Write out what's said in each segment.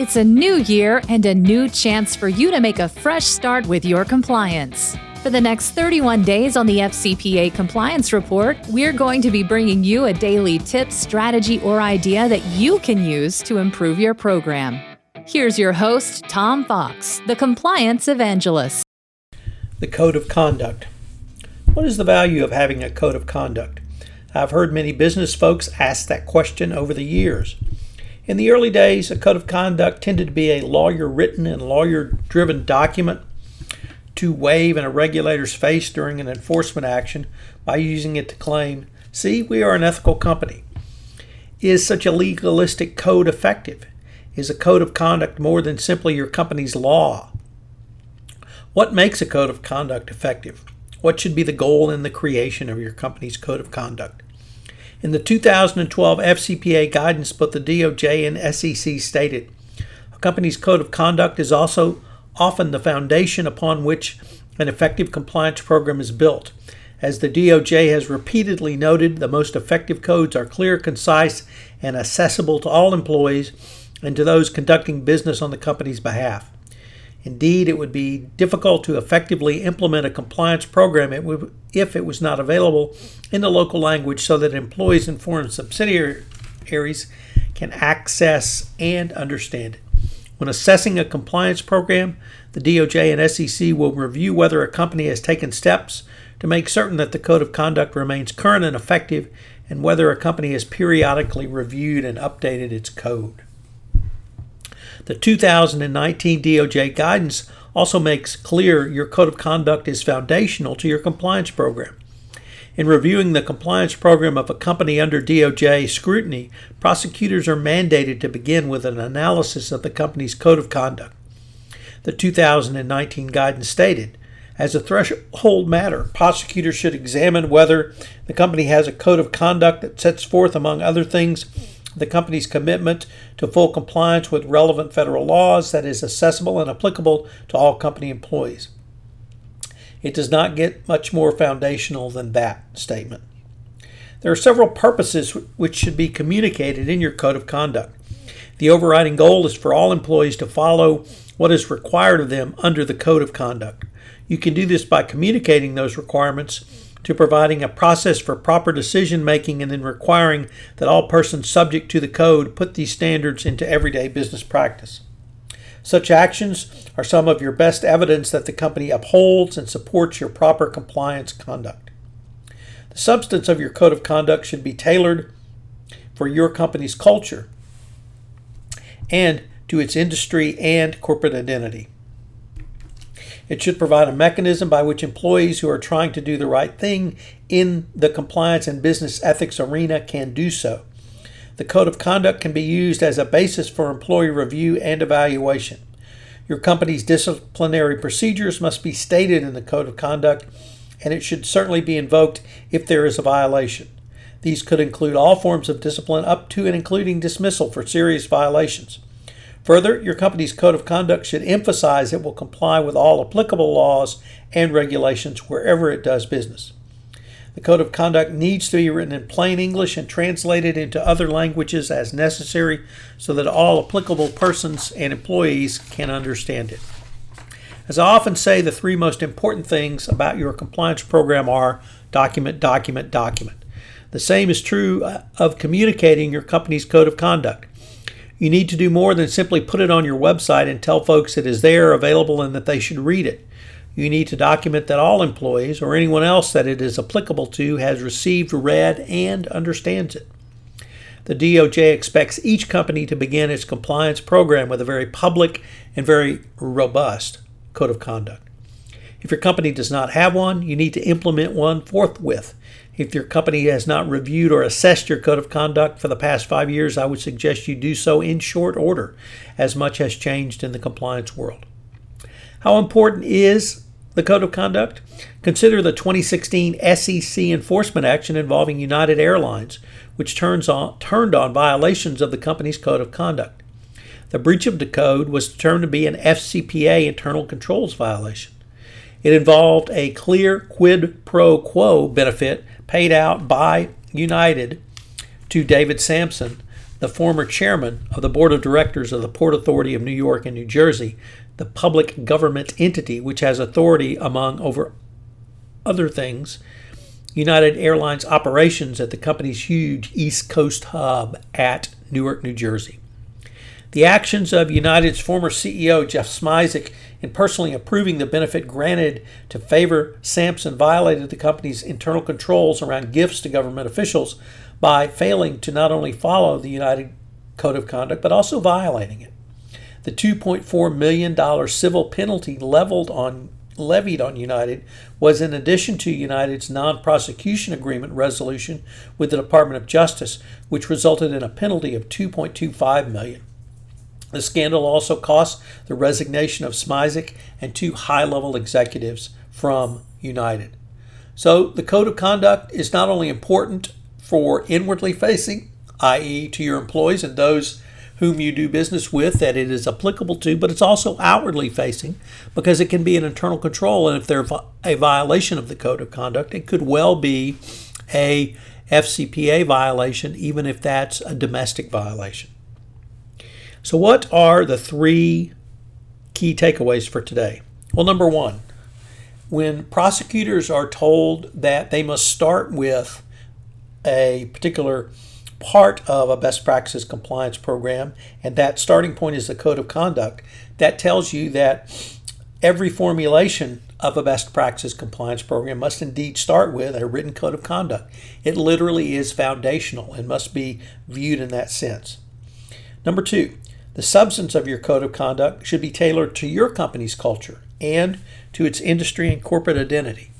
It's a new year and a new chance for you to make a fresh start with your compliance. For the next 31 days on the FCPA Compliance Report, we're going to be bringing you a daily tip, strategy, or idea that you can use to improve your program. Here's your host, Tom Fox, the Compliance Evangelist. The Code of Conduct. What is the value of having a code of conduct? I've heard many business folks ask that question over the years. In the early days, a code of conduct tended to be a lawyer written and lawyer driven document to wave in a regulator's face during an enforcement action by using it to claim, see, we are an ethical company. Is such a legalistic code effective? Is a code of conduct more than simply your company's law? What makes a code of conduct effective? What should be the goal in the creation of your company's code of conduct? In the 2012 FCPA guidance, both the DOJ and SEC stated a company's code of conduct is also often the foundation upon which an effective compliance program is built. As the DOJ has repeatedly noted, the most effective codes are clear, concise, and accessible to all employees and to those conducting business on the company's behalf. Indeed, it would be difficult to effectively implement a compliance program if it was not available in the local language so that employees and foreign subsidiaries can access and understand it. When assessing a compliance program, the DOJ and SEC will review whether a company has taken steps to make certain that the code of conduct remains current and effective and whether a company has periodically reviewed and updated its code. The 2019 DOJ guidance also makes clear your code of conduct is foundational to your compliance program. In reviewing the compliance program of a company under DOJ scrutiny, prosecutors are mandated to begin with an analysis of the company's code of conduct. The 2019 guidance stated, as a threshold matter, prosecutors should examine whether the company has a code of conduct that sets forth, among other things, the company's commitment to full compliance with relevant federal laws that is accessible and applicable to all company employees. It does not get much more foundational than that statement. There are several purposes which should be communicated in your code of conduct. The overriding goal is for all employees to follow what is required of them under the code of conduct. You can do this by communicating those requirements to providing a process for proper decision making and then requiring that all persons subject to the code put these standards into everyday business practice. Such actions are some of your best evidence that the company upholds and supports your proper compliance conduct. The substance of your code of conduct should be tailored for your company's culture and to its industry and corporate identity. It should provide a mechanism by which employees who are trying to do the right thing in the compliance and business ethics arena can do so. The code of conduct can be used as a basis for employee review and evaluation. Your company's disciplinary procedures must be stated in the code of conduct, and it should certainly be invoked if there is a violation. These could include all forms of discipline up to and including dismissal for serious violations. Further, your company's code of conduct should emphasize it will comply with all applicable laws and regulations wherever it does business. The code of conduct needs to be written in plain English and translated into other languages as necessary so that all applicable persons and employees can understand it. As I often say, the three most important things about your compliance program are document, document, document. The same is true of communicating your company's code of conduct. You need to do more than simply put it on your website and tell folks it is there, available, and that they should read it. You need to document that all employees or anyone else that it is applicable to has received, read, and understands it. The DOJ expects each company to begin its compliance program with a very public and very robust code of conduct. If your company does not have one, you need to implement one forthwith. If your company has not reviewed or assessed your code of conduct for the past five years, I would suggest you do so in short order, as much has changed in the compliance world. How important is the code of conduct? Consider the 2016 SEC enforcement action involving United Airlines, which turns on, turned on violations of the company's code of conduct. The breach of the code was determined to be an FCPA internal controls violation. It involved a clear quid pro quo benefit paid out by United to David Samson, the former chairman of the board of directors of the Port Authority of New York and New Jersey, the public government entity which has authority among over other things United Airlines operations at the company's huge East Coast hub at Newark, New Jersey. The actions of United's former CEO Jeff Smisek in personally approving the benefit granted to favor Samson violated the company's internal controls around gifts to government officials by failing to not only follow the United Code of Conduct but also violating it. The $2.4 million civil penalty leveled on levied on United was in addition to United's non prosecution agreement resolution with the Department of Justice, which resulted in a penalty of 2.25 million. The scandal also cost the resignation of Smisek and two high level executives from United. So the code of conduct is not only important for inwardly facing, i.e., to your employees and those whom you do business with that it is applicable to, but it's also outwardly facing because it can be an internal control. And if there's a violation of the code of conduct, it could well be a FCPA violation, even if that's a domestic violation. So, what are the three key takeaways for today? Well, number one, when prosecutors are told that they must start with a particular part of a best practices compliance program, and that starting point is the code of conduct. That tells you that every formulation of a best practices compliance program must indeed start with a written code of conduct. It literally is foundational and must be viewed in that sense. Number two, the substance of your code of conduct should be tailored to your company's culture and to its industry and corporate identity.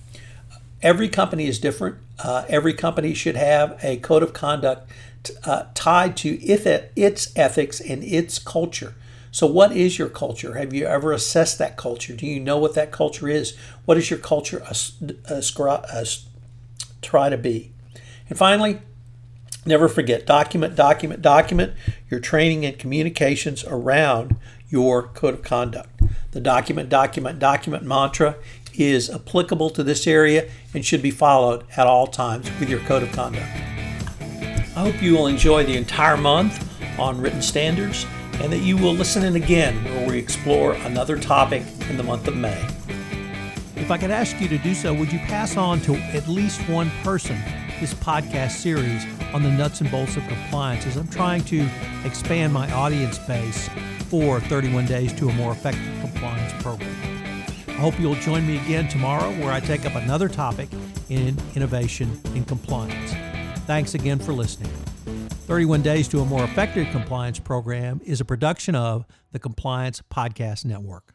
Every company is different. Uh, every company should have a code of conduct uh, tied to its ethics and its culture. So, what is your culture? Have you ever assessed that culture? Do you know what that culture is? What is your culture try to be? And finally, never forget document, document, document your training and communications around your code of conduct. The document, document, document mantra is applicable to this area and should be followed at all times with your code of conduct. I hope you will enjoy the entire month on written standards and that you will listen in again where we explore another topic in the month of May. If I could ask you to do so, would you pass on to at least one person this podcast series on the nuts and bolts of compliance as I'm trying to expand my audience base for 31 Days to a More Effective Compliance Program? I hope you'll join me again tomorrow where I take up another topic in innovation and compliance. Thanks again for listening. 31 Days to a More Effective Compliance Program is a production of the Compliance Podcast Network.